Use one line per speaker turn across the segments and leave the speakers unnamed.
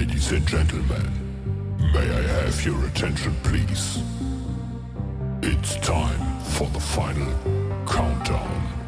Ladies and gentlemen, may I have your attention, please? It's time for the final countdown.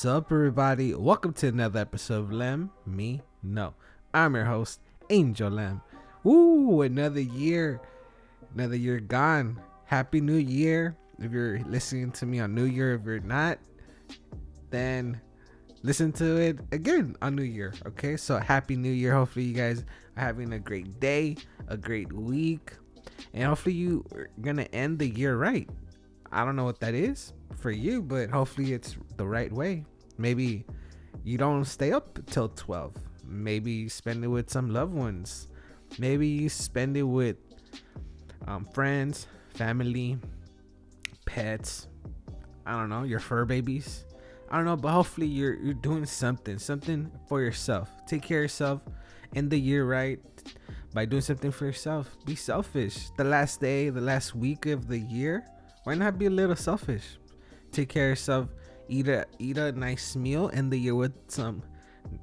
What's up, everybody? Welcome to another episode of Let Me Know. I'm your host, Angel Lem. Woo, another year, another year gone. Happy New Year. If you're listening to me on New Year, if you're not, then listen to it again on New Year. Okay, so happy New Year. Hopefully, you guys are having a great day, a great week, and hopefully, you are gonna end the year right. I don't know what that is for you, but hopefully it's the right way. Maybe you don't stay up till 12. Maybe you spend it with some loved ones. Maybe you spend it with um, friends, family, pets. I don't know, your fur babies. I don't know, but hopefully you're you're doing something, something for yourself. Take care of yourself, end the year right by doing something for yourself. Be selfish. The last day, the last week of the year, why not be a little selfish? Take care of yourself. Eat a eat a nice meal. End the year with some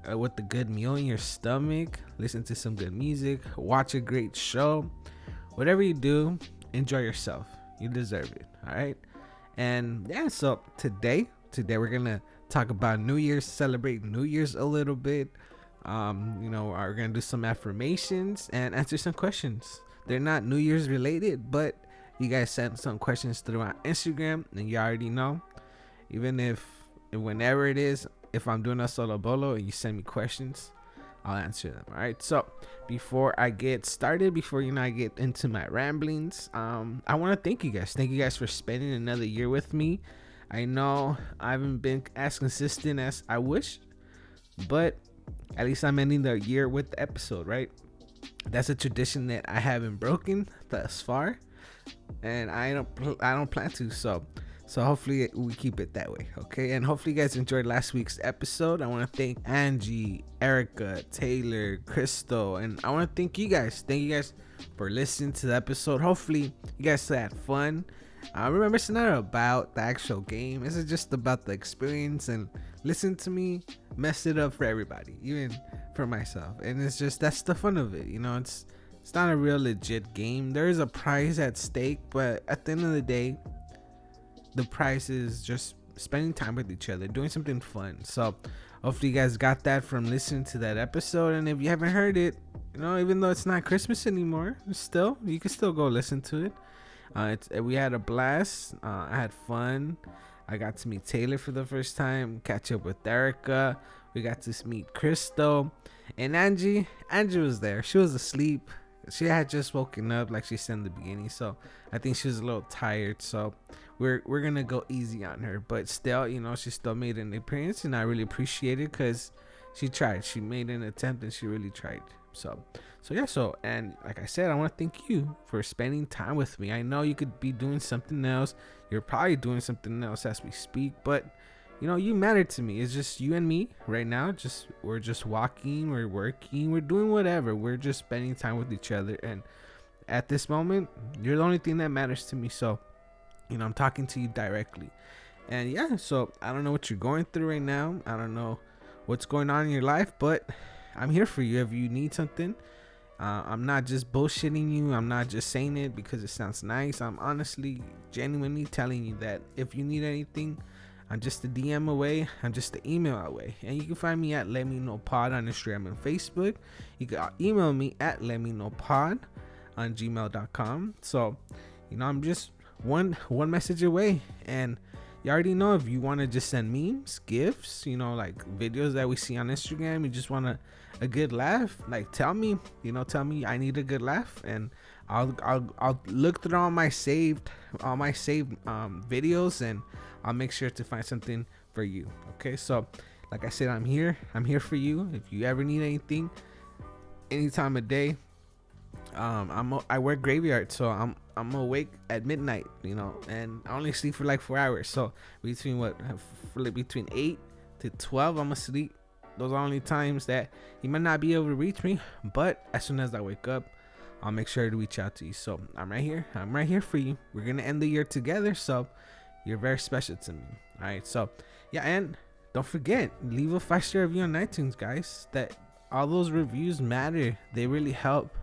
uh, with a good meal in your stomach. Listen to some good music. Watch a great show. Whatever you do, enjoy yourself. You deserve it. All right. And yeah, so today, today we're gonna talk about New Year's, celebrate New Year's a little bit. Um, you know, we're gonna do some affirmations and answer some questions. They're not New Year's related, but you guys sent some questions through on Instagram, and you already know. Even if whenever it is, if I'm doing a solo bolo and you send me questions, I'll answer them. All right. So before I get started, before you know I get into my ramblings, um, I want to thank you guys. Thank you guys for spending another year with me. I know I haven't been as consistent as I wish, but at least I'm ending the year with the episode, right? That's a tradition that I haven't broken thus far, and I don't I don't plan to. So so hopefully we keep it that way, okay? And hopefully you guys enjoyed last week's episode. I want to thank Angie, Erica, Taylor, Crystal, and I want to thank you guys. Thank you guys for listening to the episode. Hopefully you guys had fun. Uh, remember, it's not about the actual game. This is just about the experience and listen to me mess it up for everybody, even for myself. And it's just that's the fun of it, you know. It's it's not a real legit game. There is a prize at stake, but at the end of the day, the price is just spending time with each other, doing something fun. So hopefully you guys got that from listening to that episode. And if you haven't heard it, you know, even though it's not Christmas anymore, still you can still go listen to it. Uh, it's we had a blast. Uh, I had fun. I got to meet Taylor for the first time, catch up with Erica. We got to meet Crystal and Angie. Angie was there. She was asleep. She had just woken up, like she said in the beginning. So I think she was a little tired. So we're we're gonna go easy on her, but still, you know, she still made an appearance, and I really appreciate it because she tried. She made an attempt, and she really tried. So, so yeah. So, and like I said, I want to thank you for spending time with me. I know you could be doing something else. You're probably doing something else as we speak, but you know, you matter to me. It's just you and me right now. Just we're just walking, we're working, we're doing whatever. We're just spending time with each other, and at this moment, you're the only thing that matters to me. So, you know, I'm talking to you directly. And yeah, so I don't know what you're going through right now. I don't know what's going on in your life, but I'm here for you if you need something. Uh, I'm not just bullshitting you. I'm not just saying it because it sounds nice. I'm honestly, genuinely telling you that if you need anything, I'm just a DM away. I'm just an email away. And you can find me at Let Me Know Pod on Instagram and Facebook. You can email me at Let Me Know Pod on gmail.com. So, you know, I'm just one one message away. And you already know if you want to just send memes, gifts, you know, like videos that we see on Instagram, you just want a, a good laugh, like tell me, you know, tell me I need a good laugh and I'll I'll I'll look through all my saved all my saved um, videos and I'll make sure to find something for you. Okay, so like I said, I'm here. I'm here for you. If you ever need anything, any time of day, um, I'm i work graveyard, so I'm I'm awake at midnight, you know, and I only sleep for like four hours. So between what between eight to twelve, I'm asleep. Those are only times that you might not be able to reach me, but as soon as I wake up, I'll make sure to reach out to you. So I'm right here. I'm right here for you. We're gonna end the year together, so you're very special to me. All right, so yeah, and don't forget leave a five star review on iTunes, guys. That all those reviews matter. They really help.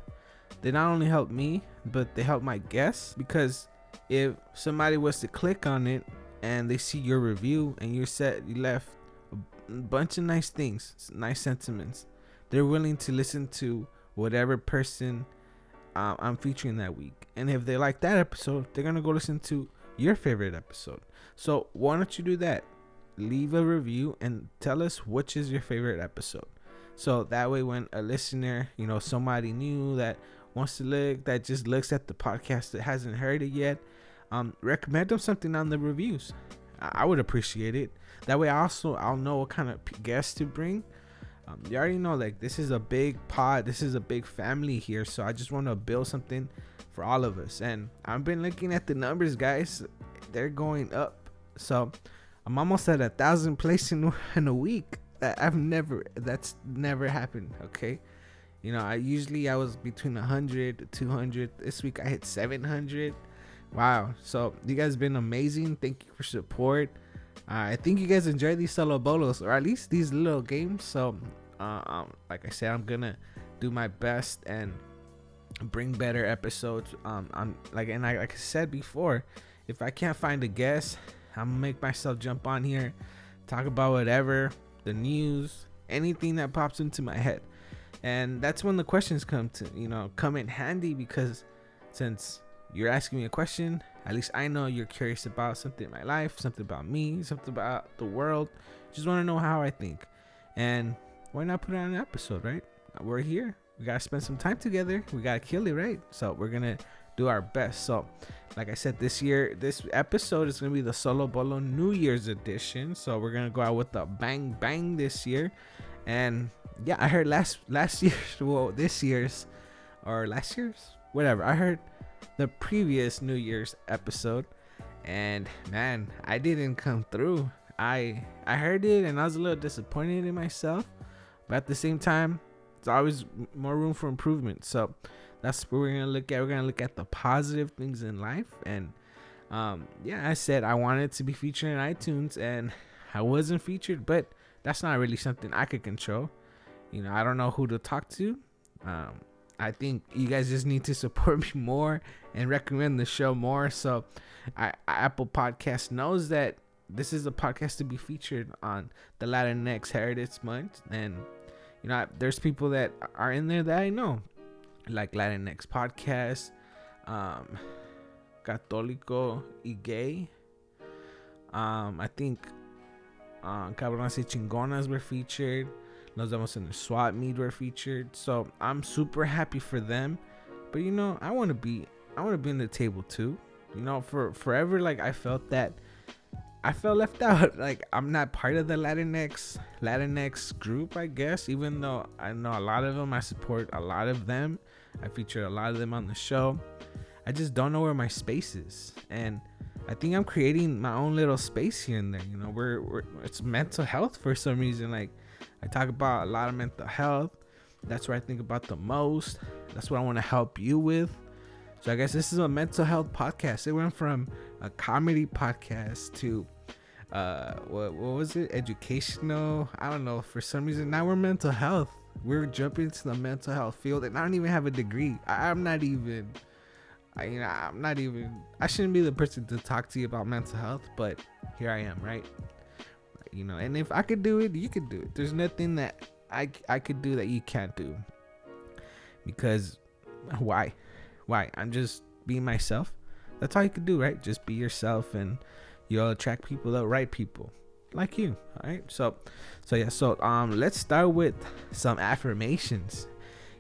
They not only help me, but they help my guests because if somebody was to click on it and they see your review and you said you left a bunch of nice things, nice sentiments, they're willing to listen to whatever person um, I'm featuring that week. And if they like that episode, they're gonna go listen to your favorite episode. So why don't you do that? Leave a review and tell us which is your favorite episode. So that way, when a listener, you know, somebody new that wants to look, that just looks at the podcast that hasn't heard it yet, um, recommend them something on the reviews. I, I would appreciate it. That way, I also I'll know what kind of p- guests to bring. Um, you already know, like this is a big pod. This is a big family here. So I just want to build something for all of us. And I've been looking at the numbers, guys. They're going up. So I'm almost at a thousand plays in, in a week. I've never, that's never happened. Okay. You know, I usually I was between 100 to 200. This week I hit 700. Wow. So you guys been amazing. Thank you for support. Uh, I think you guys enjoy these solo bolos or at least these little games. So, uh, um, like I said, I'm gonna do my best and bring better episodes. Um, I'm like, and I, like I said before, if I can't find a guest, I'm gonna make myself jump on here, talk about whatever, the news, anything that pops into my head, and that's when the questions come to, you know, come in handy because since you're asking me a question, at least I know you're curious about something in my life, something about me, something about the world. Just want to know how I think, and why not put it on an episode, right? We're here. We gotta spend some time together. We gotta kill it, right? So we're gonna do our best. So, like I said, this year, this episode is gonna be the Solo Bolo New Year's edition. So we're gonna go out with a bang bang this year. And yeah, I heard last last year's, well, this year's, or last year's, whatever. I heard the previous New Year's episode, and man, I didn't come through. I I heard it, and I was a little disappointed in myself, but at the same time, it's always more room for improvement. So that's what we're gonna look at. We're gonna look at the positive things in life, and um, yeah, I said I wanted to be featured in iTunes, and I wasn't featured, but that's not really something I could control. You know, I don't know who to talk to. Um, I think you guys just need to support me more and recommend the show more. So, I, Apple Podcast knows that this is a podcast to be featured on the Latinx Heritage Month, and you know, there's people that are in there that I know, like Latinx Podcast, um, Católico y Gay. Um, I think uh, Cabronas y Chingonas were featured. Los Demos in the SWAT meet were featured. So I'm super happy for them. But you know, I want to be, I want to be in the table too. You know, for forever, like I felt that I felt left out. Like I'm not part of the Latinx Latinx group, I guess. Even though I know a lot of them, I support a lot of them. I feature a lot of them on the show. I just don't know where my space is, and I think I'm creating my own little space here and there. You know, we're, we're it's mental health for some reason. Like I talk about a lot of mental health. That's what I think about the most. That's what I want to help you with. So I guess this is a mental health podcast. It went from a comedy podcast to uh what what was it? Educational. I don't know. For some reason now we're mental health. We're jumping to the mental health field and I don't even have a degree. I'm not even I you know I'm not even I shouldn't be the person to talk to you about mental health, but here I am, right? You know, and if I could do it, you could do it. There's nothing that I I could do that you can't do. Because why? Why? I'm just being myself. That's all you can do, right? Just be yourself and you'll attract people, the right people like you. All right. So, so yeah. So, um, let's start with some affirmations.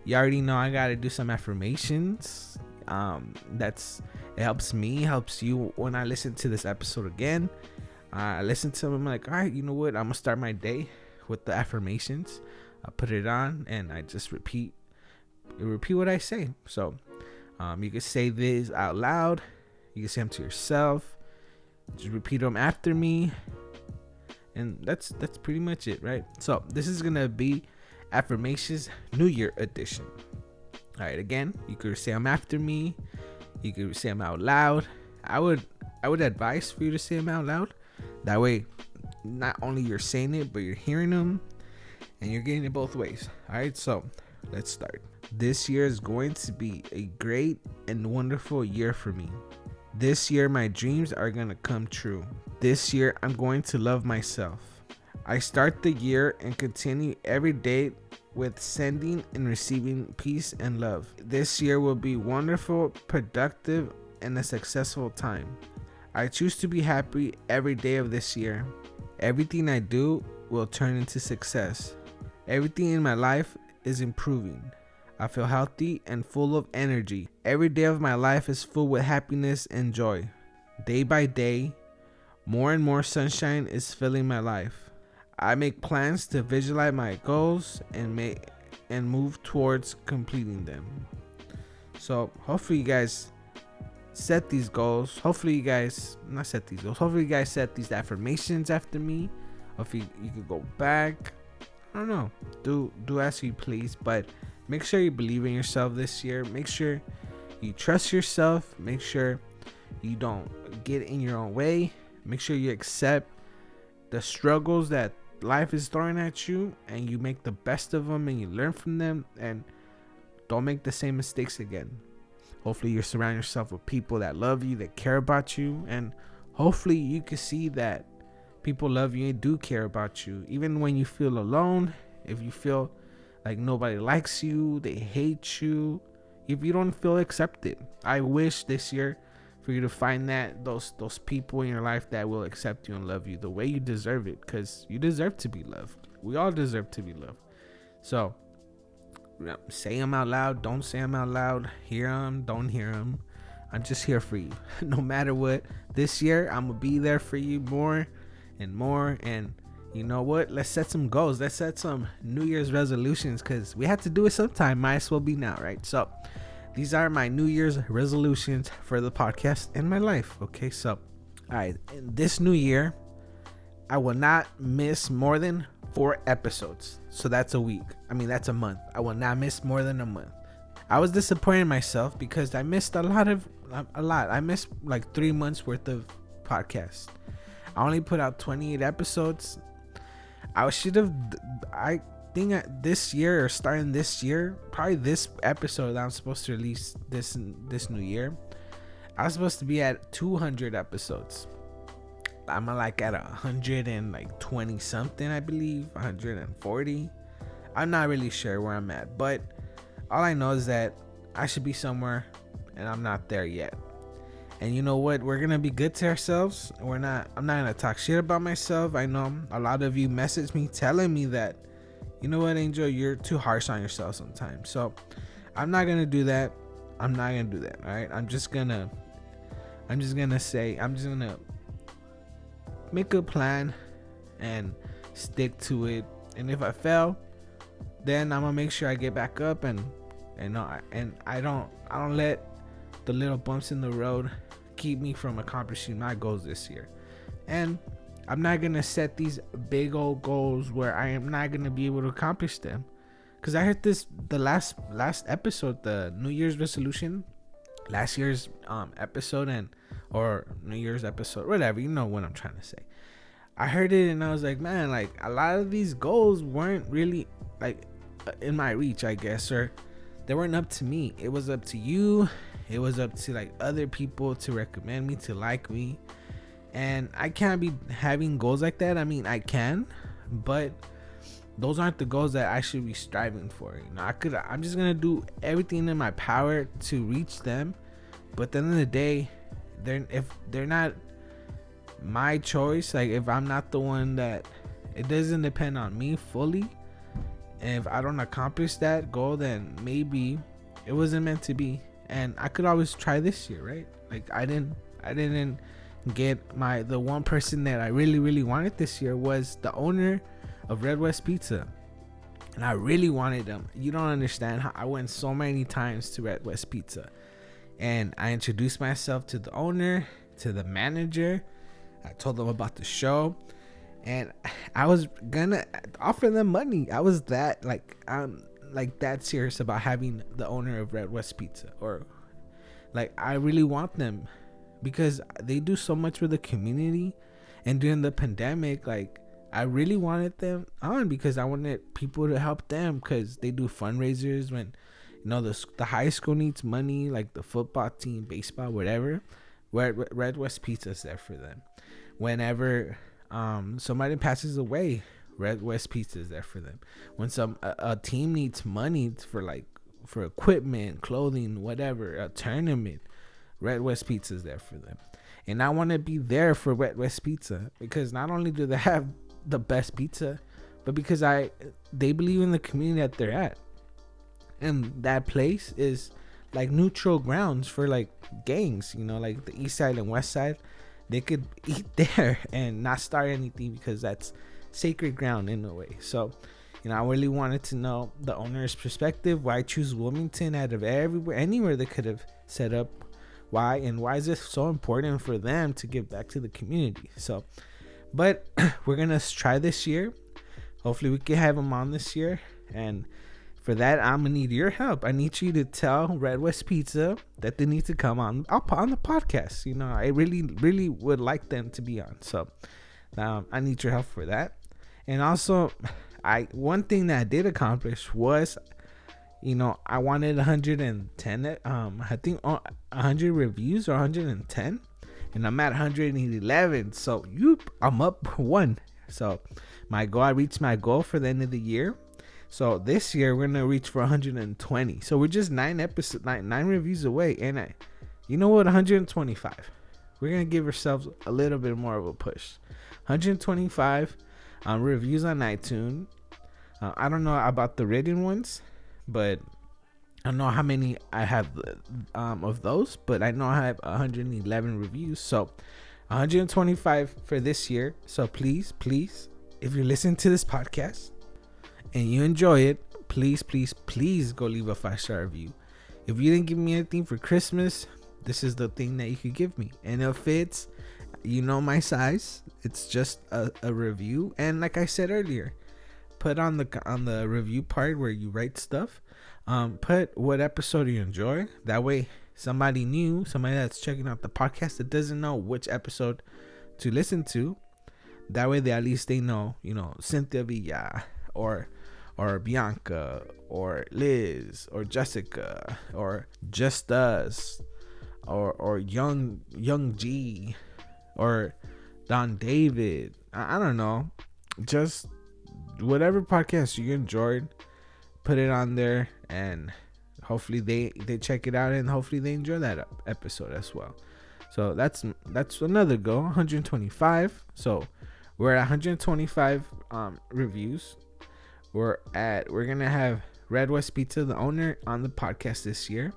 You already know I gotta do some affirmations. Um, that's it helps me, helps you when I listen to this episode again. I listen to them. I'm like, all right, you know what? I'm gonna start my day with the affirmations. I put it on and I just repeat, repeat what I say. So, um, you can say this out loud. You can say them to yourself. Just repeat them after me. And that's that's pretty much it, right? So this is gonna be affirmations New Year edition. All right, again, you could say them after me. You could say them out loud. I would I would advise for you to say them out loud. That way, not only you're saying it, but you're hearing them, and you're getting it both ways. All right, so let's start. This year is going to be a great and wonderful year for me. This year, my dreams are going to come true. This year, I'm going to love myself. I start the year and continue every day with sending and receiving peace and love. This year will be wonderful, productive, and a successful time. I choose to be happy every day of this year. Everything I do will turn into success. Everything in my life is improving. I feel healthy and full of energy. Every day of my life is full with happiness and joy. Day by day, more and more sunshine is filling my life. I make plans to visualize my goals and make and move towards completing them. So hopefully you guys set these goals. Hopefully you guys not set these goals. Hopefully you guys set these affirmations after me. Hopefully you could go back. I don't know. Do do as you please, but make sure you believe in yourself this year. Make sure you trust yourself. Make sure you don't get in your own way. Make sure you accept the struggles that life is throwing at you and you make the best of them and you learn from them and don't make the same mistakes again. Hopefully you surround yourself with people that love you, that care about you and hopefully you can see that people love you and do care about you even when you feel alone, if you feel like nobody likes you, they hate you, if you don't feel accepted. I wish this year for you to find that those those people in your life that will accept you and love you the way you deserve it because you deserve to be loved. We all deserve to be loved. So say them out loud don't say them out loud. Hear them don't hear them i'm just here for you. No matter what this year i'm gonna be there for you more and more. And you know what? Let's set some goals. Let's set some new year's resolutions because we have to do it sometime. Might as well be now right? So these are my New Year's resolutions for the podcast and my life. Okay, so, all right, in this new year, I will not miss more than four episodes. So that's a week. I mean, that's a month. I will not miss more than a month. I was disappointed in myself because I missed a lot of a lot. I missed like three months worth of podcast. I only put out 28 episodes. I should have. I think that this year or starting this year, probably this episode that I'm supposed to release this this new year, I was supposed to be at 200 episodes. I'm like at a hundred and like 20 something, I believe, 140. I'm not really sure where I'm at, but all I know is that I should be somewhere, and I'm not there yet. And you know what? We're gonna be good to ourselves. We're not. I'm not gonna talk shit about myself. I know a lot of you message me telling me that you know what, Angel, you're too harsh on yourself sometimes. So I'm not gonna do that. I'm not gonna do that. All right. I'm just gonna. I'm just gonna say. I'm just gonna make a plan and stick to it. And if I fail, then I'm gonna make sure I get back up and and uh, and I don't I don't let the little bumps in the road keep me from accomplishing my goals this year. And I'm not gonna set these big old goals where I am not gonna be able to accomplish them. Cause I heard this the last last episode, the New Year's resolution, last year's um episode and or New Year's episode, whatever, you know what I'm trying to say. I heard it and I was like, man, like a lot of these goals weren't really like uh, in my reach, I guess, or they weren't up to me. It was up to you. It was up to like other people to recommend me, to like me. And I can't be having goals like that. I mean, I can, but those aren't the goals that I should be striving for. You know, I could I'm just gonna do everything in my power to reach them. But at the end of the day, they're if they're not my choice, like if I'm not the one that it doesn't depend on me fully. And if I don't accomplish that goal, then maybe it wasn't meant to be. And I could always try this year, right? Like I didn't I didn't get my the one person that I really really wanted this year was the owner of Red West Pizza. And I really wanted them. You don't understand how I went so many times to Red West Pizza. And I introduced myself to the owner, to the manager. I told them about the show. And I was gonna offer them money. I was that like I'm like that serious about having the owner of Red West Pizza. Or like I really want them because they do so much for the community. And during the pandemic, like I really wanted them on because I wanted people to help them because they do fundraisers when you know the the high school needs money, like the football team, baseball, whatever. Red Red West Pizza is there for them. Whenever um somebody passes away, Red West Pizza is there for them. When some a, a team needs money for like for equipment, clothing, whatever, a tournament, Red West Pizza is there for them. And I want to be there for Red West Pizza because not only do they have the best pizza, but because I they believe in the community that they're at. And that place is like neutral grounds for like gangs, you know, like the east side and west side. They could eat there and not start anything because that's sacred ground in a way. So, you know, I really wanted to know the owner's perspective. Why choose Wilmington out of everywhere, anywhere they could have set up? Why and why is this so important for them to give back to the community? So, but we're gonna try this year. Hopefully, we can have them on this year. And for that, I'm gonna need your help. I need you to tell Red West Pizza that they need to come on up on the podcast. You know, I really, really would like them to be on. So, um, I need your help for that. And also, I one thing that I did accomplish was, you know, I wanted 110. Um, I think uh, 100 reviews or 110 and I'm at 111. So you, I'm up one. So my goal, I reached my goal for the end of the year. So this year we're gonna reach for 120. So we're just nine episodes, nine, nine reviews away. And I, you know what, 125. We're gonna give ourselves a little bit more of a push. 125 um, reviews on iTunes. Uh, I don't know about the written ones, but I don't know how many I have um, of those, but I know I have 111 reviews. So 125 for this year. So please, please, if you listen to this podcast and you enjoy it, please, please, please go leave a five star review. If you didn't give me anything for Christmas, this is the thing that you could give me. And if it's, you know, my size, it's just a, a review. And like I said earlier, put on the on the review part where you write stuff um, put what episode you enjoy. That way, somebody new, somebody that's checking out the podcast that doesn't know which episode to listen to, that way they at least they know, you know, Cynthia Villa or or Bianca or Liz or Jessica or Just Us or or Young Young G or Don David. I, I don't know. Just whatever podcast you enjoyed, put it on there and hopefully they they check it out and hopefully they enjoy that episode as well. So that's that's another goal 125 so we're at 125 um, reviews. We're at we're gonna have red west pizza the owner on the podcast this year.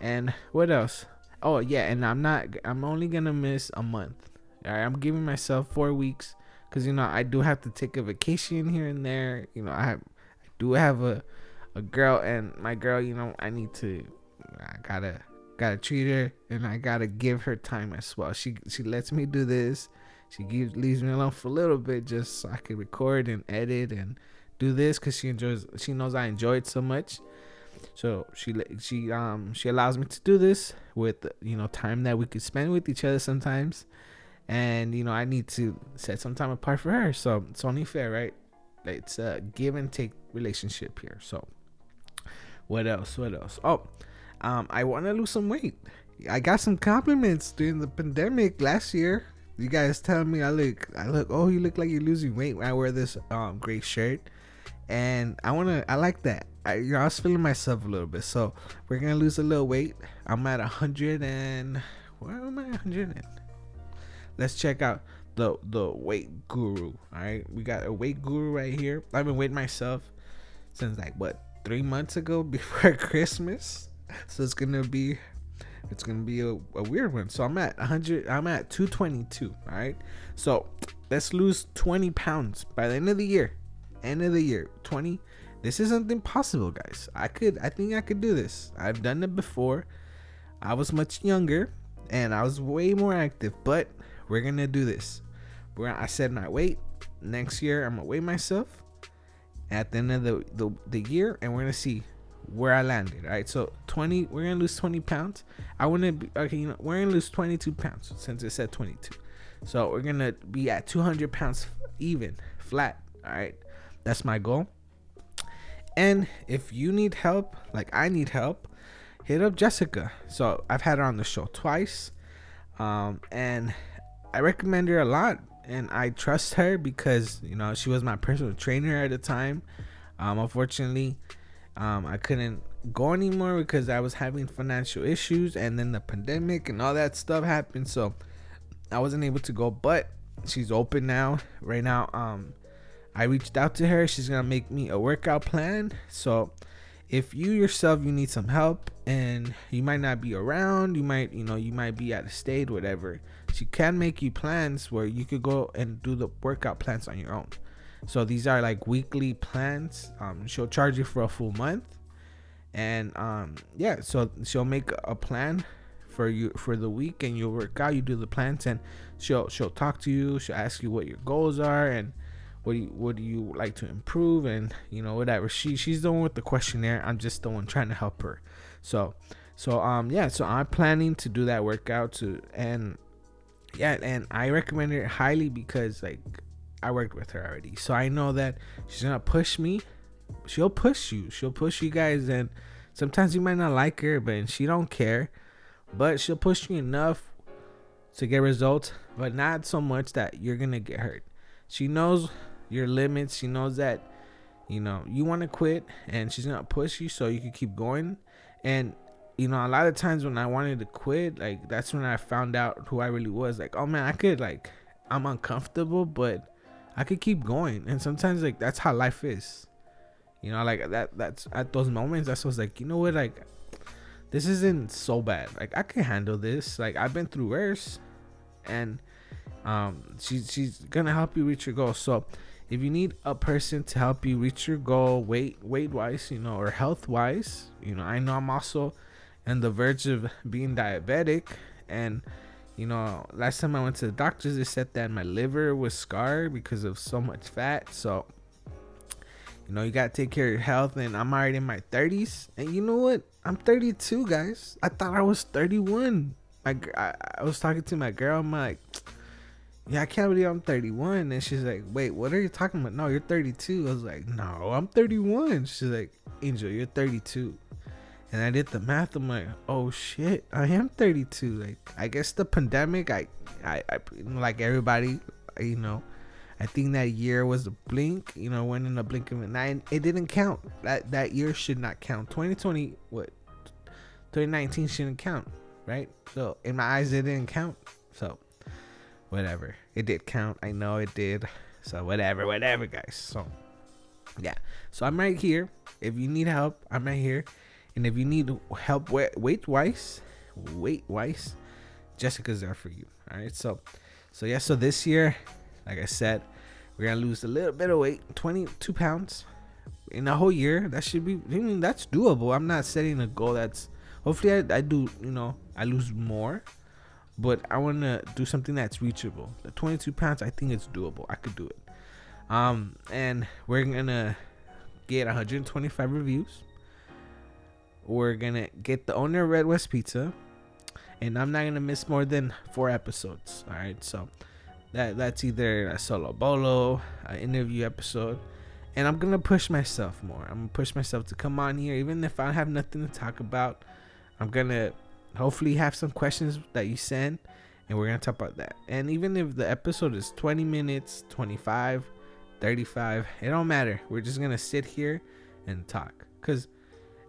And what else? Oh yeah and i'm not i'm only gonna miss a month. All right, I'm giving myself four weeks because you know I do have to take a vacation here and there. You know, I, have, I do have a a girl, and my girl, you know, I need to, I gotta gotta treat her, and I gotta give her time as well. She she lets me do this. She gives leaves me alone for a little bit just so I can record and edit and do this because she enjoys. She knows I enjoy it so much. So she she um she allows me to do this with you know time that we could spend with each other sometimes, and you know I need to set some time apart for her. So it's only fair, right? It's a give and take relationship here. So what else? What else? Oh, um, I want to lose some weight. I got some compliments during the pandemic last year. You guys tell me I look, I look. Oh, you look like you're losing weight when I wear this um gray shirt, and I wanna, I like that. I, you know, I was feeling myself a little bit, so we're gonna lose a little weight. I'm at a hundred and where am I? Hundred and let's check out the the weight guru. All right, we got a weight guru right here. I've been weighing myself since like what three months ago before Christmas, so it's gonna be it's gonna be a, a weird one. So I'm at 100. I'm at 222. All right. So let's lose 20 pounds by the end of the year. End of the year, 20. This isn't impossible, guys. I could. I think I could do this. I've done it before. I was much younger and I was way more active. But we're gonna do this. We're. I said my weight. Next year, I'm gonna weigh myself at the end of the, the, the year and we're gonna see where I landed. All right, so 20, we're gonna lose 20 pounds. I want to be okay. You know, we're gonna lose 22 pounds since it said 22. So we're gonna be at 200 pounds even, flat. All right, that's my goal. And if you need help, like I need help, hit up Jessica. So I've had her on the show twice, um, and I recommend her a lot. And I trust her because you know she was my personal trainer at the time. Um, unfortunately, um, I couldn't go anymore because I was having financial issues, and then the pandemic and all that stuff happened. So I wasn't able to go. But she's open now. Right now, um, I reached out to her. She's gonna make me a workout plan. So if you yourself you need some help and you might not be around, you might you know you might be out of state, whatever. She can make you plans where you could go and do the workout plans on your own. So these are like weekly plans. Um, she'll charge you for a full month, and um, yeah, so she'll make a plan for you for the week, and you'll work out. You do the plans, and she'll she'll talk to you. She'll ask you what your goals are and what do you what do you like to improve and you know whatever she she's the one with the questionnaire i'm just the one trying to help her so so um yeah so i'm planning to do that workout to and yeah and i recommend it highly because like i worked with her already. So i know that she's gonna push me. She'll push you. She'll push you guys and sometimes you might not like her but she don't care. But she'll push you enough to get results but not so much that you're gonna get hurt. She knows your limits. She knows that you know you want to quit, and she's gonna push you so you can keep going. And you know, a lot of times when I wanted to quit, like that's when I found out who I really was. Like, oh man, I could like I'm uncomfortable, but I could keep going. And sometimes like that's how life is. You know, like that. That's at those moments. That's was like. You know what? Like this isn't so bad. Like I can handle this. Like I've been through worse, and um, she she's gonna help you reach your goal. So if you need a person to help you reach your goal, weight weight wise, you know, or health wise, you know, I know I'm also on the verge of being diabetic, and you know, last time I went to the doctors, they said that my liver was scarred because of so much fat. So you know, you gotta take care of your health, and I'm already in my 30s, and you know what? I'm 32, guys. I thought I was 31. I, I, I was talking to my girl. I'm like, yeah, I can't believe I'm 31. And she's like, wait, what are you talking about? No, you're 32. I was like, no, I'm 31. She's like, Angel, you're 32. And I did the math. I'm like, oh shit, I am 32. Like, I guess the pandemic, I, I, I like everybody, you know, I think that year was a blink, you know, went in a blink of an eye. It didn't count. That that year should not count. 2020, what? 2019 shouldn't count, right? So in my eyes, it didn't count. So whatever. It did count. I know it did. So whatever, whatever, guys. So yeah. So I'm right here. If you need help, I'm right here. And if you need help weight wise, weight wise, Jessica's there for you. All right. So So yeah, so this year, like I said, we're gonna lose a little bit of weight, 22 pounds in a whole year. That should be, I mean, that's doable. I'm not setting a goal that's. Hopefully, I, I do. You know, I lose more, but I want to do something that's reachable. The 22 pounds, I think it's doable. I could do it. Um, and we're gonna get 125 reviews. We're gonna get the owner of Red West Pizza, and I'm not gonna miss more than four episodes. All right, so that that's either a solo bolo, an interview episode, and I'm gonna push myself more. I'm gonna push myself to come on here, even if I have nothing to talk about. I'm gonna hopefully have some questions that you send, and we're gonna talk about that. And even if the episode is 20 minutes, 25, 35, it don't matter. We're just gonna sit here and talk, cause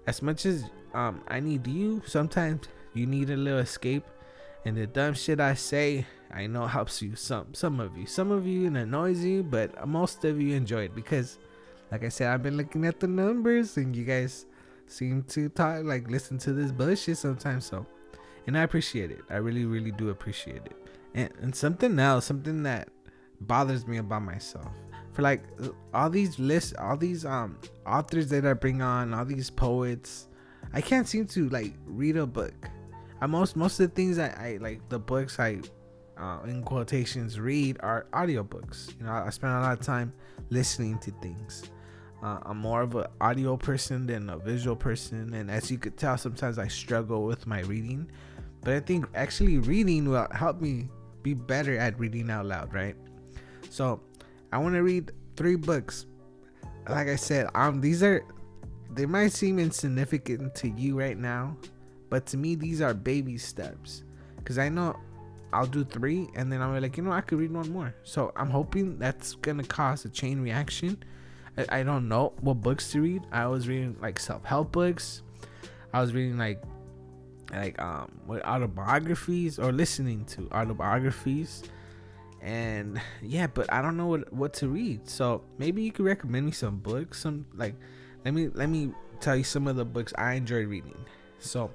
as much as um I need you, sometimes you need a little escape. And the dumb shit I say, I know helps you some some of you. Some of you it annoys you, but most of you enjoy it because like I said, I've been looking at the numbers and you guys seem to talk like listen to this bullshit sometimes so and I appreciate it. I really, really do appreciate it. And and something else, something that bothers me about myself. For like all these lists, all these um authors that I bring on, all these poets, I can't seem to like read a book. I most most of the things I, I like the books I uh, in quotations read are audiobooks. You know, I spend a lot of time listening to things. Uh, I'm more of an audio person than a visual person, and as you could tell, sometimes I struggle with my reading. But I think actually reading will help me be better at reading out loud, right? So I want to read three books. Like I said, um, these are they might seem insignificant to you right now, but to me these are baby steps. Cause I know I'll do three, and then I'm like, you know, I could read one more. So I'm hoping that's gonna cause a chain reaction. I, I don't know what books to read. I was reading like self-help books. I was reading like like um what autobiographies or listening to autobiographies and yeah but i don't know what what to read. So maybe you could recommend me some books some like let me let me tell you some of the books i enjoy reading. So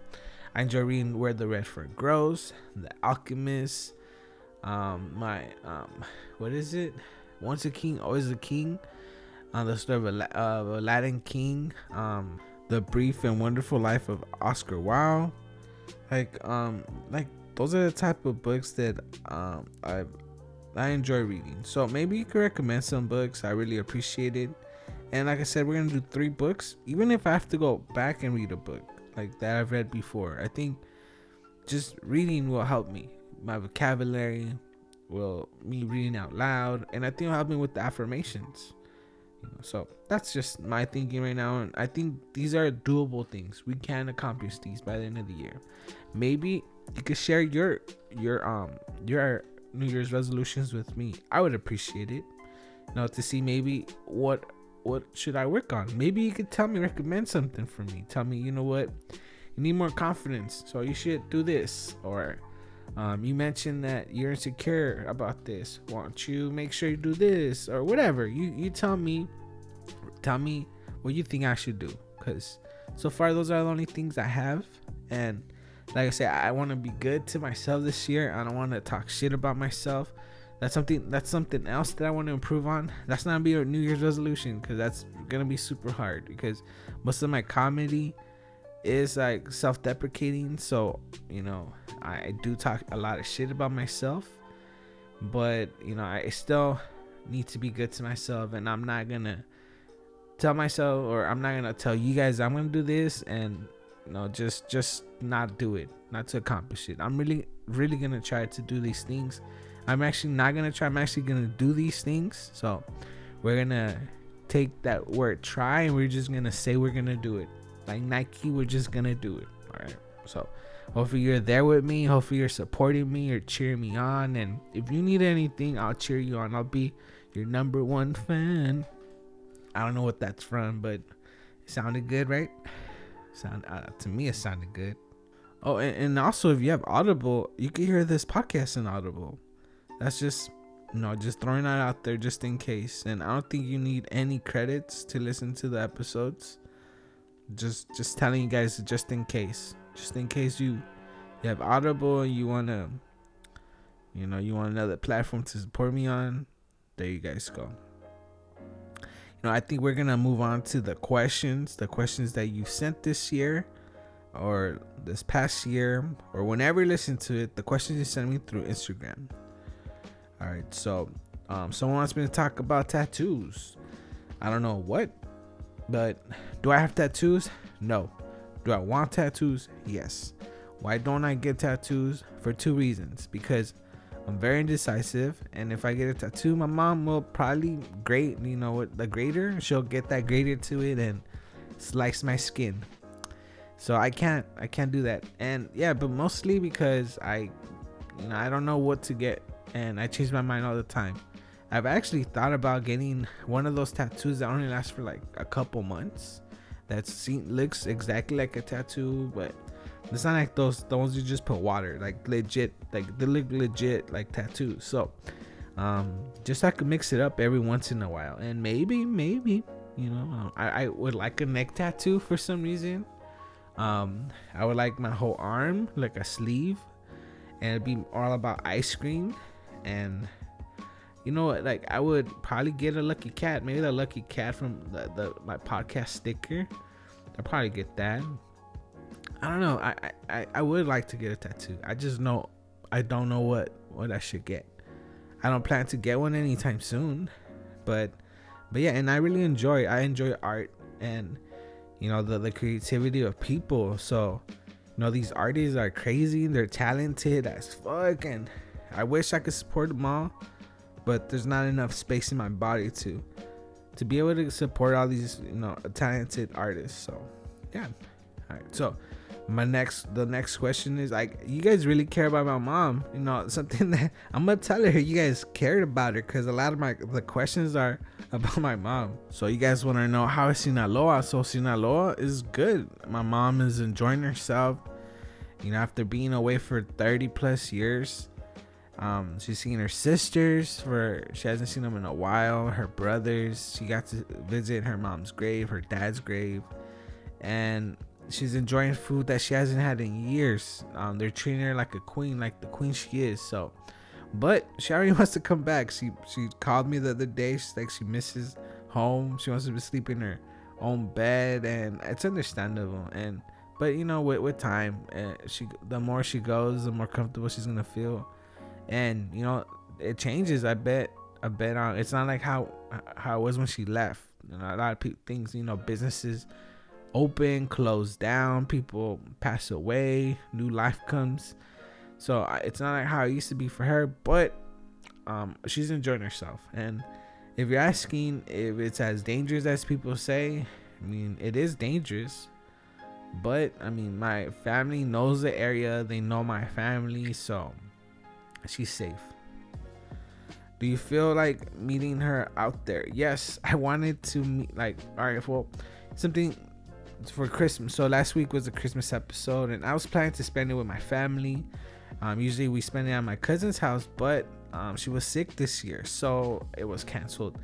i enjoy reading where the red fern grows the alchemist um my um what is it? Once a king always a king uh, the story of a, La- of a latin king um the brief and wonderful life of oscar wilde. Like um like those are the type of books that um i i enjoy reading. So maybe you could recommend some books. I really appreciate it. And like i said we're gonna do three books. Even if i have to go back and read a book like that i've read before i think just reading will help me. My vocabulary will me reading out loud and i think it'll help me with the affirmations. You know, so that's just my thinking right now and i think these are doable things. We can accomplish these by the end of the year. Maybe you could share your your um your new year's resolutions with me i would appreciate it. You know to see maybe what what should i work on? Maybe you could tell me recommend something for me. Tell me you know what? You need more confidence so you should do this. Or um, you mentioned that you're insecure about this. Why don't you make sure you do this? Or whatever. You you tell me tell me what you think i should do. Because so far those are the only things i have and like i said i want to be good to myself this year i don't want to talk shit about myself. That's something that's something else that i want to improve on. That's not be a new year's resolution because that's gonna be super hard because most of my comedy is like self-deprecating. So you know I, I do talk a lot of shit about myself but you know i still need to be good to myself and i'm not gonna tell myself or i'm not gonna tell you guys i'm gonna do this and you know just just not do it not to accomplish it. I'm really really gonna try to do these things. I'm actually not gonna try i'm actually gonna do these things. So we're gonna take that word try and we're just gonna say we're gonna do it. Like nike we're just gonna do it. All right so hopefully you're there with me. Hopefully you're supporting me or cheering me on. And if you need anything i'll cheer you on. I'll be your number one fan. I don't know what that's from but it sounded good right? Sound uh, to me it sounded good oh and, and also if you have audible you can hear this podcast in audible. That's just you know just throwing that out there just in case. And i don't think you need any credits to listen to the episodes. Just just telling you guys just in case. Just in case you you have audible and you want to you know, you want another platform to support me on, there you guys go. You know, I think we're gonna move on to the questions, the questions that you sent this year or this past year or whenever you listen to it, the questions you send me through Instagram. All right, so um, someone wants me to talk about tattoos. I don't know what, but do I have tattoos? No. Do I want tattoos? Yes. Why don't I get tattoos? For two reasons. Because I'm very indecisive, and if I get a tattoo, my mom will probably grate, you know, with the grater. She'll get that grater to it and slice my skin. So I can't, I can't do that. And yeah, but mostly because I, you know, I don't know what to get, and I change my mind all the time. I've actually thought about getting one of those tattoos that only lasts for like a couple months. That looks exactly like a tattoo, but it's not like those the ones you just put water, like legit, like they look legit like tattoos. So, um, just so I could mix it up every once in a while, and maybe, maybe, you know, I, I would like a neck tattoo for some reason. Um, I would like my whole arm, like a sleeve, and it'd be all about ice cream, and you know what? Like I would probably get a lucky cat, maybe the lucky cat from the, the my podcast sticker. I'll probably get that. I don't know. I, I I would like to get a tattoo. I just know I don't know what what I should get. I don't plan to get one anytime soon, but but yeah, and I really enjoy I enjoy art and you know the the creativity of people. So you know these artists are crazy. They're talented as fuck, and I wish I could support them all, but there's not enough space in my body to to be able to support all these you know talented artists. So yeah, all right. So my next the next question is like you guys really care about my mom you know something that i'm gonna tell her you guys cared about her because a lot of my the questions are about my mom. So you guys want to know how is sinaloa so sinaloa is good. My mom is enjoying herself you know after being away for 30 plus years. Um she's seen her sisters for she hasn't seen them in a while her brothers. She got to visit her mom's grave her dad's grave. And she's enjoying food that she hasn't had in years. Um, they're treating her like a queen, like the queen she is. So, but she already wants to come back. She she called me the other day. She's like she misses home. She wants to sleep in her own bed, and it's understandable. And but you know, with with time, uh, she the more she goes, the more comfortable she's gonna feel. And you know, it changes. I bet. I bet on. It's not like how how it was when she left. You know, a lot of pe- things. You know, businesses open, close down, people pass away, new life comes. So it's not like how it used to be for her, but um, she's enjoying herself. And if you're asking if it's as dangerous as people say, I mean, it is dangerous. But I mean, my family knows the area, they know my family, so she's safe. Do you feel like meeting her out there? Yes, I wanted to meet, like, all right, well, something for Christmas. So last week was a Christmas episode, and I was planning to spend it with my family. Um, usually we spend it at my cousin's house, but um, she was sick this year, so it was canceled.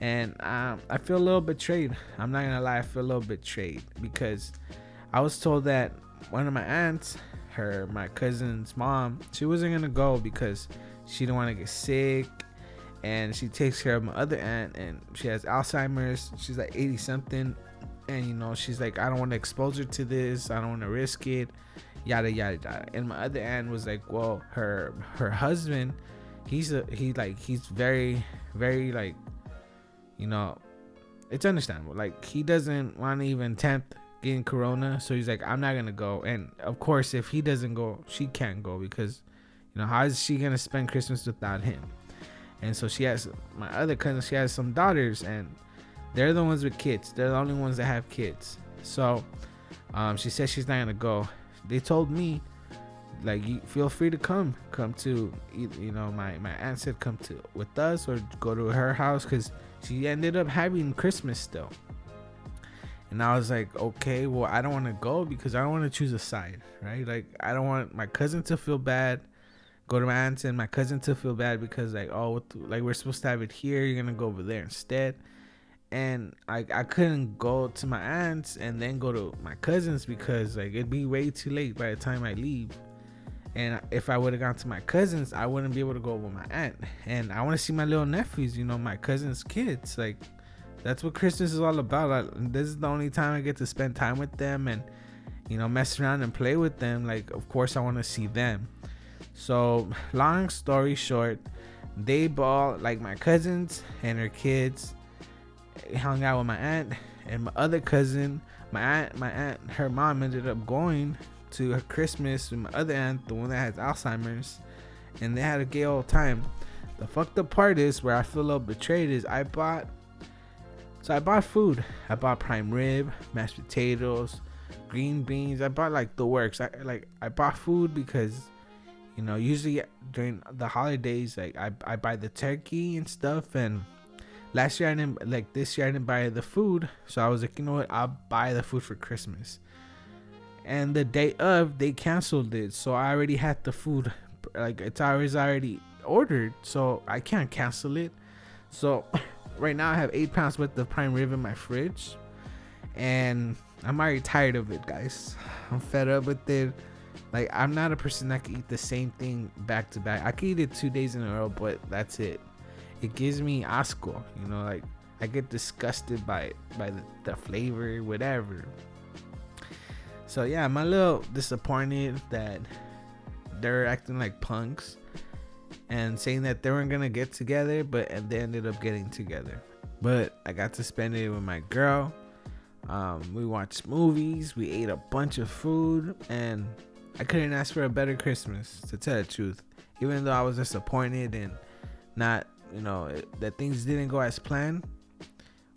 And um, I feel a little betrayed. I'm not gonna lie, I feel a little betrayed because I was told that one of my aunts, her my cousin's mom, she wasn't gonna go because she didn't want to get sick and she takes care of my other aunt and she has alzheimer's she's like 80 something and you know she's like i don't want to expose her to this. I don't want to risk it. Yada yada yada. And my other aunt was like well her her husband he's a he like he's very very like you know it's understandable. Like he doesn't want to even tempt getting corona so he's like i'm not gonna go. And of course if he doesn't go she can't go because you know how is she gonna spend christmas without him? And so she has my other cousin she has some daughters and they're the ones with kids. They're the only ones that have kids. So um, she said she's not gonna go. They told me like you feel free to come come to you know my my aunt said come to with us or go to her house because she ended up having christmas still. And i was like okay well i don't want to go because i don't want to choose a side right? Like i don't want my cousin to feel bad go to my aunt's and my cousin to feel bad because like oh like we're supposed to have it here. You're gonna go over there instead and I, I couldn't go to my aunt's and then go to my cousin's because like it'd be way too late by the time I leave And if I would have gone to my cousins, I wouldn't be able to go with my aunt. And I want to see my little nephews, you know, my cousins' kids. Like, that's what Christmas is all about. I, this is the only time I get to spend time with them and, you know, mess around and play with them. Like, of course, I want to see them. So, long story short, they bought like my cousins and her kids hung out with my aunt and my other cousin. My aunt, my aunt, her mom ended up going to her Christmas with my other aunt, the one that has Alzheimer's, and they had a gay old time. The fucked up part is where I feel a little betrayed is I bought so I bought food. I bought prime rib, mashed potatoes, green beans. I bought like the works. I like I bought food because you know usually during the holidays like I, I buy the turkey and stuff and last year I didn't like this year I didn't buy the food so I was like you know what? I'll buy the food for Christmas. And the day of they canceled it so I already had the food like it's always already ordered so I can't cancel it. So right now I have eight pounds worth of prime rib in my fridge and I'm already tired of it guys. I'm fed up with it. Like I'm not a person that can eat the same thing back to back. I can eat it two days in a row, but that's it. It gives me asco, you know, like I get disgusted by it, by the, the flavor, whatever. So yeah, I'm a little disappointed that they're acting like punks and saying that they weren't gonna get together, but and they ended up getting together. But I got to spend it with my girl. Um, we watched movies, we ate a bunch of food, and I couldn't ask for a better Christmas, to tell the truth. Even though I was disappointed and not, you know, that things didn't go as planned,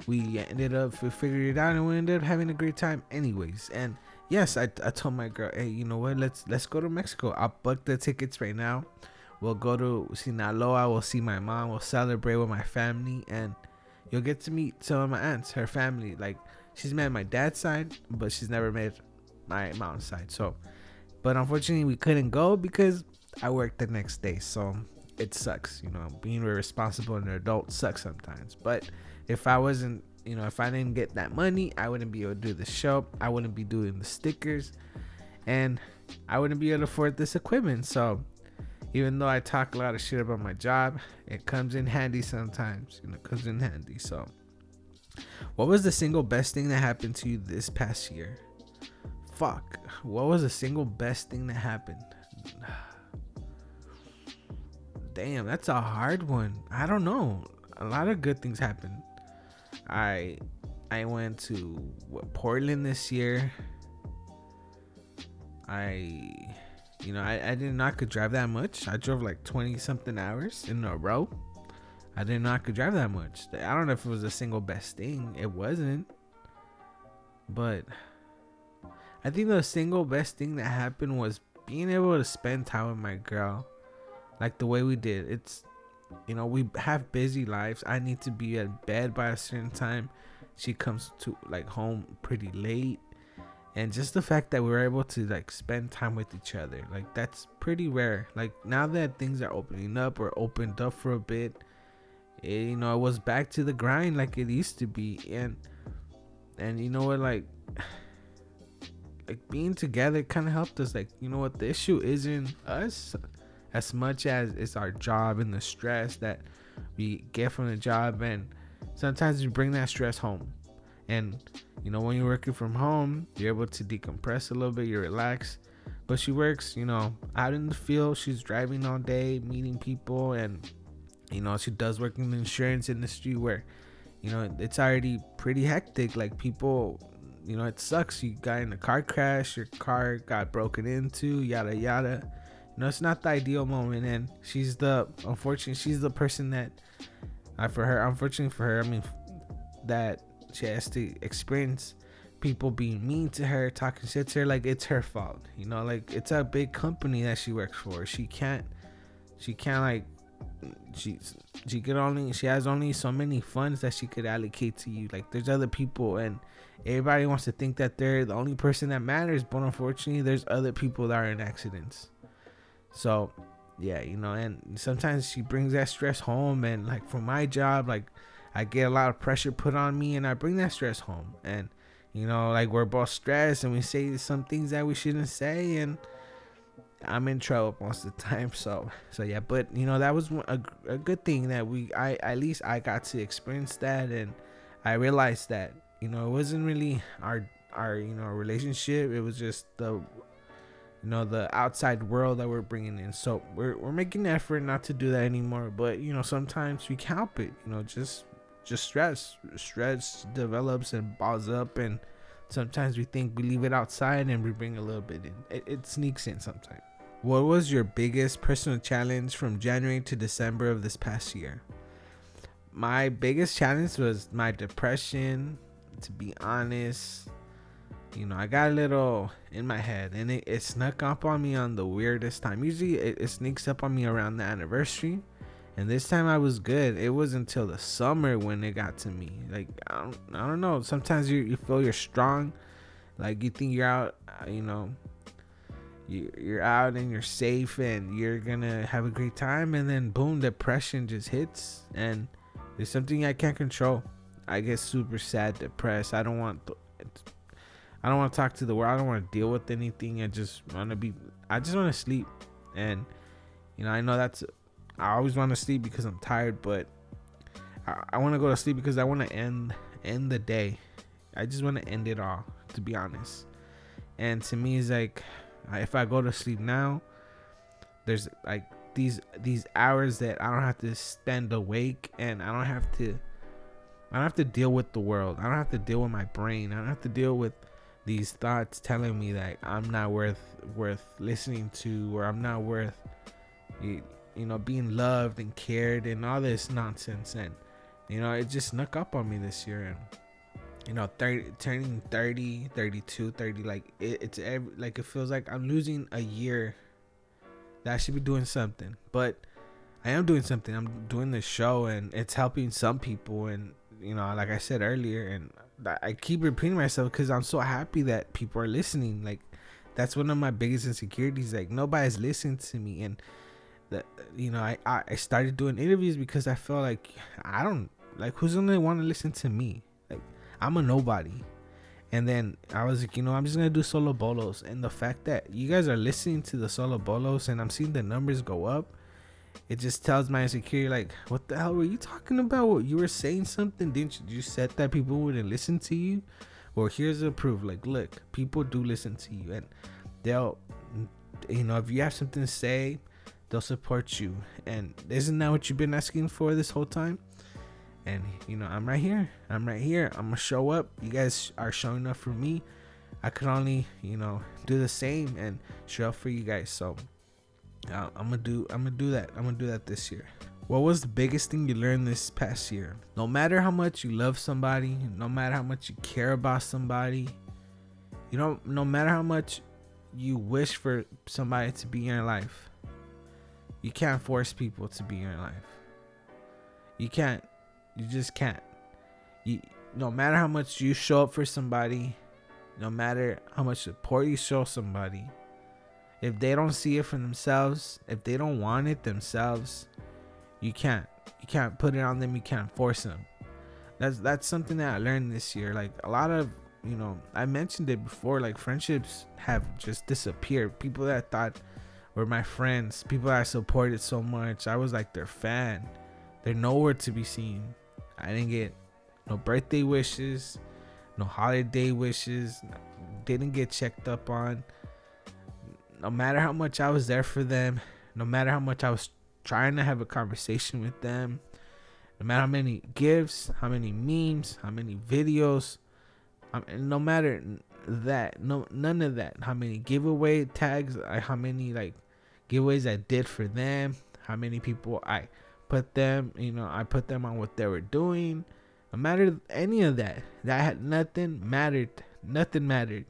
we ended up we figured it out and we ended up having a great time anyways. And yes, I, I told my girl, hey, you know what? Let's let's go to Mexico. I'll book the tickets right now. We'll go to Sinaloa. We'll see my mom. We'll celebrate with my family, and you'll get to meet some of my aunts, her family. Like she's met my dad's side, but she's never met my mom's side. So but unfortunately, we couldn't go because I worked the next day. So it sucks. You know, being responsible and an adult sucks sometimes. But if I wasn't, you know, if I didn't get that money, I wouldn't be able to do the show. I wouldn't be doing the stickers. And I wouldn't be able to afford this equipment. So even though I talk a lot of shit about my job, it comes in handy sometimes. You know, comes in handy. So what was the single best thing that happened to you this past year? fuck. What was the single best thing that happened? Damn, that's a hard one. I don't know. A lot of good things happened. I I went to what, Portland this year. I you know, I, I didn't know I could drive that much. I drove like 20 something hours in a row. I didn't know I could drive that much. I don't know if it was the single best thing. It wasn't. But I think the single best thing that happened was being able to spend time with my girl like the way we did. It's you know, we have busy lives. I need to be at bed by a certain time. She comes to like home pretty late. And just the fact that we were able to like spend time with each other, like that's pretty rare. Like now that things are opening up or opened up for a bit, it, you know, it was back to the grind like it used to be. And and you know what, like like being together kind of helped us like you know what the issue isn't us as much as it's our job and the stress that we get from the job and sometimes you bring that stress home and you know when you're working from home you're able to decompress a little bit you relax but she works you know out in the field she's driving all day meeting people and you know she does work in the insurance industry where you know it's already pretty hectic like people you know, it sucks. You got in a car crash, your car got broken into, yada yada. Know, it's not the ideal moment, and she's the unfortunate. she's the person that, uh, for her, unfortunately for her, I mean, that she has to experience people being mean to her, talking shit to her, like it's her fault. You know, like it's a big company that she works for. She can't, she can't like, she's she could only she has only so many funds that she could allocate to you. Like there's other people and everybody wants to think that they're the only person that matters, but unfortunately, there's other people that are in accidents. So, yeah, you know, and sometimes she brings that stress home, and like for my job, like I get a lot of pressure put on me, and I bring that stress home, and you know, like we're both stressed, and we say some things that we shouldn't say, and I'm in trouble most of the time. So so yeah, but you know that was a, a good thing that we I at least I got to experience that and I realized that you know it wasn't really our our you know relationship. It was just the you know the outside world that we're bringing in. So we're we're making an effort not to do that anymore. But you know sometimes we can't help it. You know just just stress stress develops and balls up and sometimes we think we leave it outside and we bring a little bit in it, it sneaks in sometimes what was your biggest personal challenge from january to december of this past year my biggest challenge was my depression to be honest you know i got a little in my head and it, it snuck up on me on the weirdest time usually it, it sneaks up on me around the anniversary and this time I was good. It was until the summer when it got to me. Like I don't, I don't know. Sometimes you you feel you're strong, like you think you're out. uh, You know, you you're out and you're safe and you're gonna have a great time, and then boom, depression just hits, and there's something I can't control. I get super sad, depressed. I don't want. I don't want to talk to the world. I don't want to deal with anything. I just want to be. I just want to sleep, and you know I know that's I always want to sleep because I'm tired, but I, I want to go to sleep because I want to end end the day. I just want to end it all, to be honest. And to me, it's like if I go to sleep now, there's like these these hours that I don't have to spend awake, and I don't have to. I don't have to deal with the world. I don't have to deal with my brain. I don't have to deal with these thoughts telling me that I'm not worth worth listening to, or I'm not worth you, you know being loved and cared and all this nonsense. And you know it just snuck up on me this year. And you know 30 turning 30 32 30 like it, it's every, like it feels like i'm losing a year that i should be doing something. But i am doing something. I'm doing this show and it's helping some people. And you know like i said earlier and I- keep repeating myself because i'm so happy that people are listening. Like that's one of my biggest insecurities like nobody's listening to me. And that you know I I started doing interviews because I felt like I don't like who's gonna want to listen to me? Like I'm a nobody. And then I was like you know I'm just gonna do solo bolos. And the fact that you guys are listening to the solo bolos and I'm seeing the numbers go up it just tells my insecurity like what the hell were you talking about? What you were saying something? Didn't you you said that people wouldn't listen to you? Well here's the proof. Like look people do listen to you and they'll you know if you have something to say they'll support you. And isn't that what you've been asking for this whole time? And you know i'm right here. I'm right here. I'm gonna show up. You guys are showing up for me. I could only you know do the same and show up for you guys. So i'm gonna do i'm gonna do that i'm gonna do that this year what was the biggest thing you learned this past year no matter how much you love somebody no matter how much you care about somebody you know no matter how much you wish for somebody to be in your life you can't force people to be in your life. You can't. You just can't. You no matter how much you show up for somebody, no matter how much support you show somebody, if they don't see it for themselves, if they don't want it themselves, you can't. You can't put it on them. You can't force them. That's that's something that I learned this year. Like a lot of you know, I mentioned it before. Like friendships have just disappeared. People that I thought were my friends, people I supported so much. I was like their fan. They're nowhere to be seen. I didn't get no birthday wishes, no holiday wishes. Didn't get checked up on. No matter how much I was there for them, no matter how much I was trying to have a conversation with them, no matter how many gifts, how many memes, how many videos, um, no matter that, no none of that. How many giveaway tags? How many like giveaways I did for them? How many people I put them? You know, I put them on what they were doing. No matter any of that, that had nothing mattered. Nothing mattered.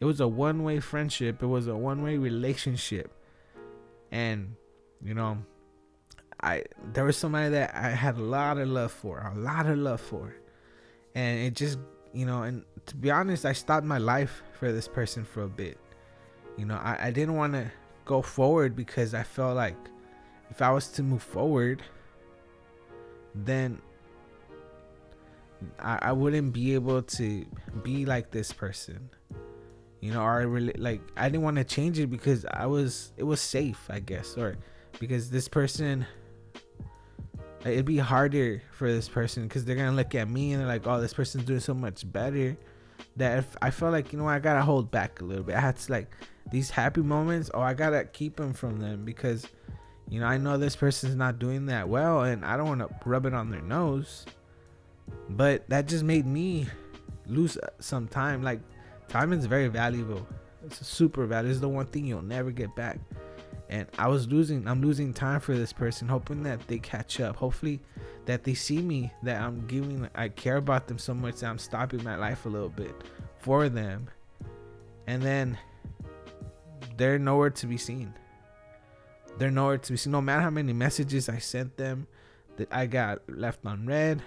It was a one-way friendship. It was a one-way relationship, and you know, I there was somebody that I had a lot of love for, a lot of love for, and it just you know, and to be honest, I stopped my life for this person for a bit. You know, I, I didn't want to go forward because I felt like if I was to move forward, then I, I wouldn't be able to be like this person. You know, or I really like I didn't want to change it because I was it was safe, I guess, or because this person it'd be harder for this person because they're gonna look at me and they're like, oh, this person's doing so much better. That if I felt like you know I gotta hold back a little bit. I had to like these happy moments. Oh, I gotta keep them from them because you know I know this person's not doing that well, and I don't want to rub it on their nose. But that just made me lose uh, some time. Like time is very valuable. It's super valuable. It's the one thing you'll never get back. And I was losing. I'm losing time for this person, hoping that they catch up. Hopefully, that they see me. That I'm giving. I care about them so much that I'm stopping my life a little bit for them. And then they're nowhere to be seen. They're nowhere to be seen. No matter how many messages I sent them, that I got left unread.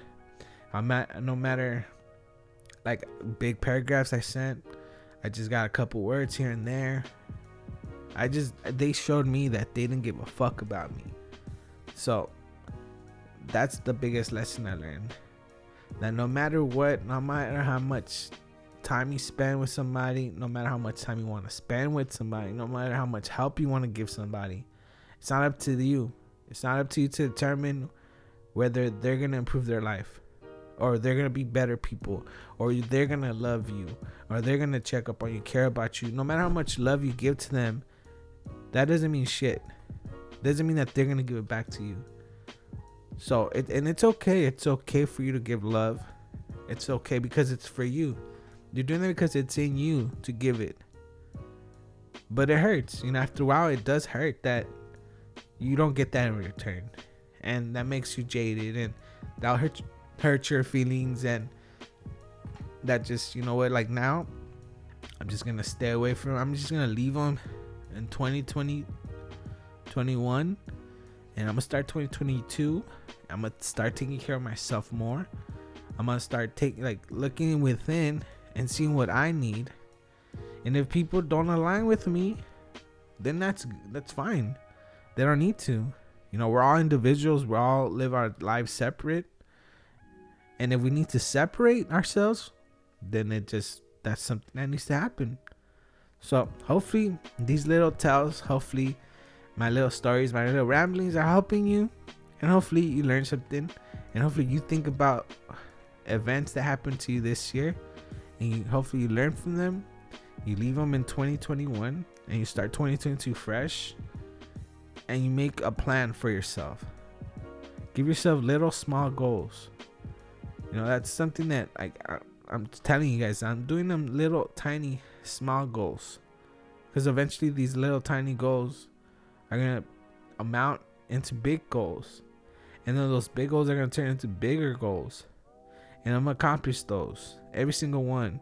I'm at, no matter like big paragraphs I sent, I just got a couple words here and there. I just they showed me that they didn't give a fuck about me. So that's the biggest lesson I learned. That no matter what, no matter how much time you spend with somebody, no matter how much time you want to spend with somebody, no matter how much help you want to give somebody, it's not up to you. It's not up to you to determine whether they're going to improve their life or they're to be better people or they're to love you or they're to check up on you, care about you. No matter how much love you give to them, that doesn't mean shit. Doesn't mean that they're to give it back to you. So, it, and it's okay. It's okay for you to give love. It's okay because it's for you. You're doing it because it's in you to give it. But it hurts. You know, after a while, it does hurt that you don't get that in return. And that makes you jaded and that'll hurt, hurt your feelings. And that just, you know what, like now, I'm just to stay away from I'm just to leave them in 2020, 21. And I'm to start 2022. I'm to start taking care of myself more. I'm to start taking, like, looking within and seeing what I need. And if people don't align with me, then that's that's fine. They don't need to. You know, we're all individuals. We all live our lives separate. And if we need to separate ourselves, then it just that's something that needs to happen. So hopefully these little tales, hopefully my little stories, my little ramblings are helping you. And hopefully you learn something. And hopefully you think about events that happened to you this year and you, hopefully you learn from them. You leave them in 2021 and you start 2022 fresh and you make a plan for yourself. Give yourself little small goals. You know, that's something that I, I I'm telling you guys, I'm doing them little tiny small goals. Cuz eventually these little tiny goals are to amount into big goals. And then those big goals are to turn into bigger goals and I'm gonna accomplish those every single one.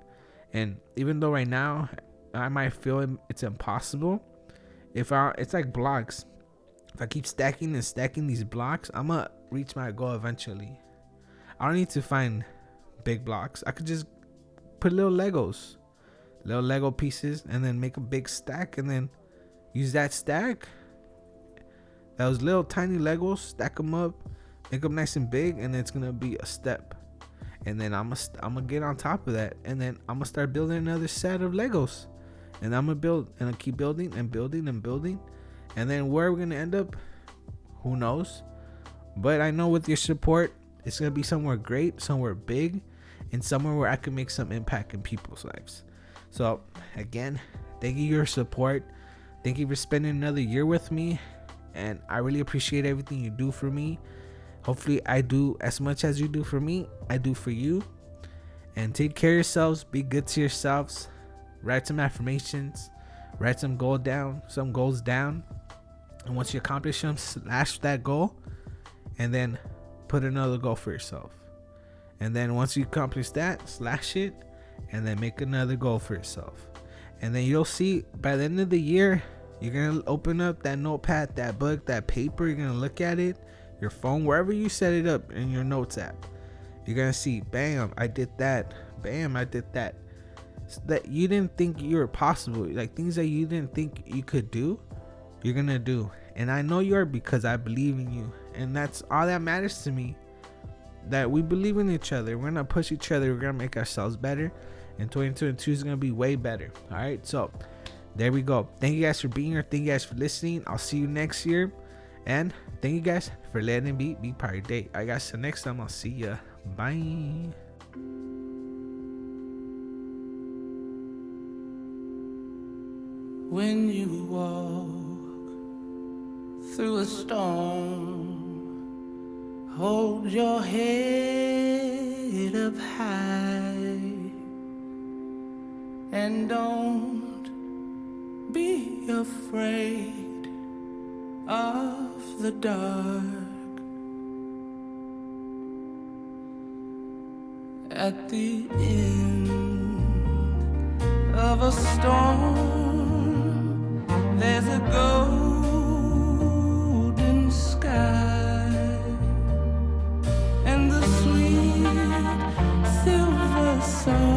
And even though right now I might feel it's impossible, if I it's like blocks. If I keep stacking and stacking these blocks, I'm gonna reach my goal eventually. I don't need to find big blocks. I could just put little Legos, little Lego pieces, and then make a big stack, and then use that stack. Those little tiny Legos, stack them up, make them nice and big, and it's gonna be a step and then I'm gonna I'm gonna get on top of that, and then I'm gonna start building another set of Legos, and I'm gonna build and I keep building and building and building, and then where we're gonna end up, who knows? But I know with your support, it's gonna be somewhere great, somewhere big, and somewhere where I can make some impact in people's lives. So again, thank you for your support. Thank you for spending another year with me, and I really appreciate everything you do for me. Hopefully, I do as much as you do for me, I do for you. And take care of yourselves, be good to yourselves, write some affirmations, write some goal down, some goals down. And once you accomplish them, slash that goal and then put another goal for yourself. And then once you accomplish that, slash it and then make another goal for yourself. And then you'll see by the end of the year, you're gonna open up that notepad, that book, that paper, you're gonna look at it your phone, wherever you set it up in your notes app. You're gonna see, bam, I did that. Bam, I did that. So that you didn't think you were possible, like things that you didn't think you could do, you're gonna do. And I know you are because I believe in you. And that's all that matters to me. That we believe in each other. We're gonna push each other, we're gonna make ourselves better. and 2022 is gonna be way better. All right, so there we go. Thank you guys for being here. Thank you guys for listening. I'll see you next year, and thank you guys for letting me be part of your day. I guys, till next time, I'll see ya. Bye.
When you walk through a storm, hold your head up high and don't be afraid of the dark. At the end of a storm, there's a golden silver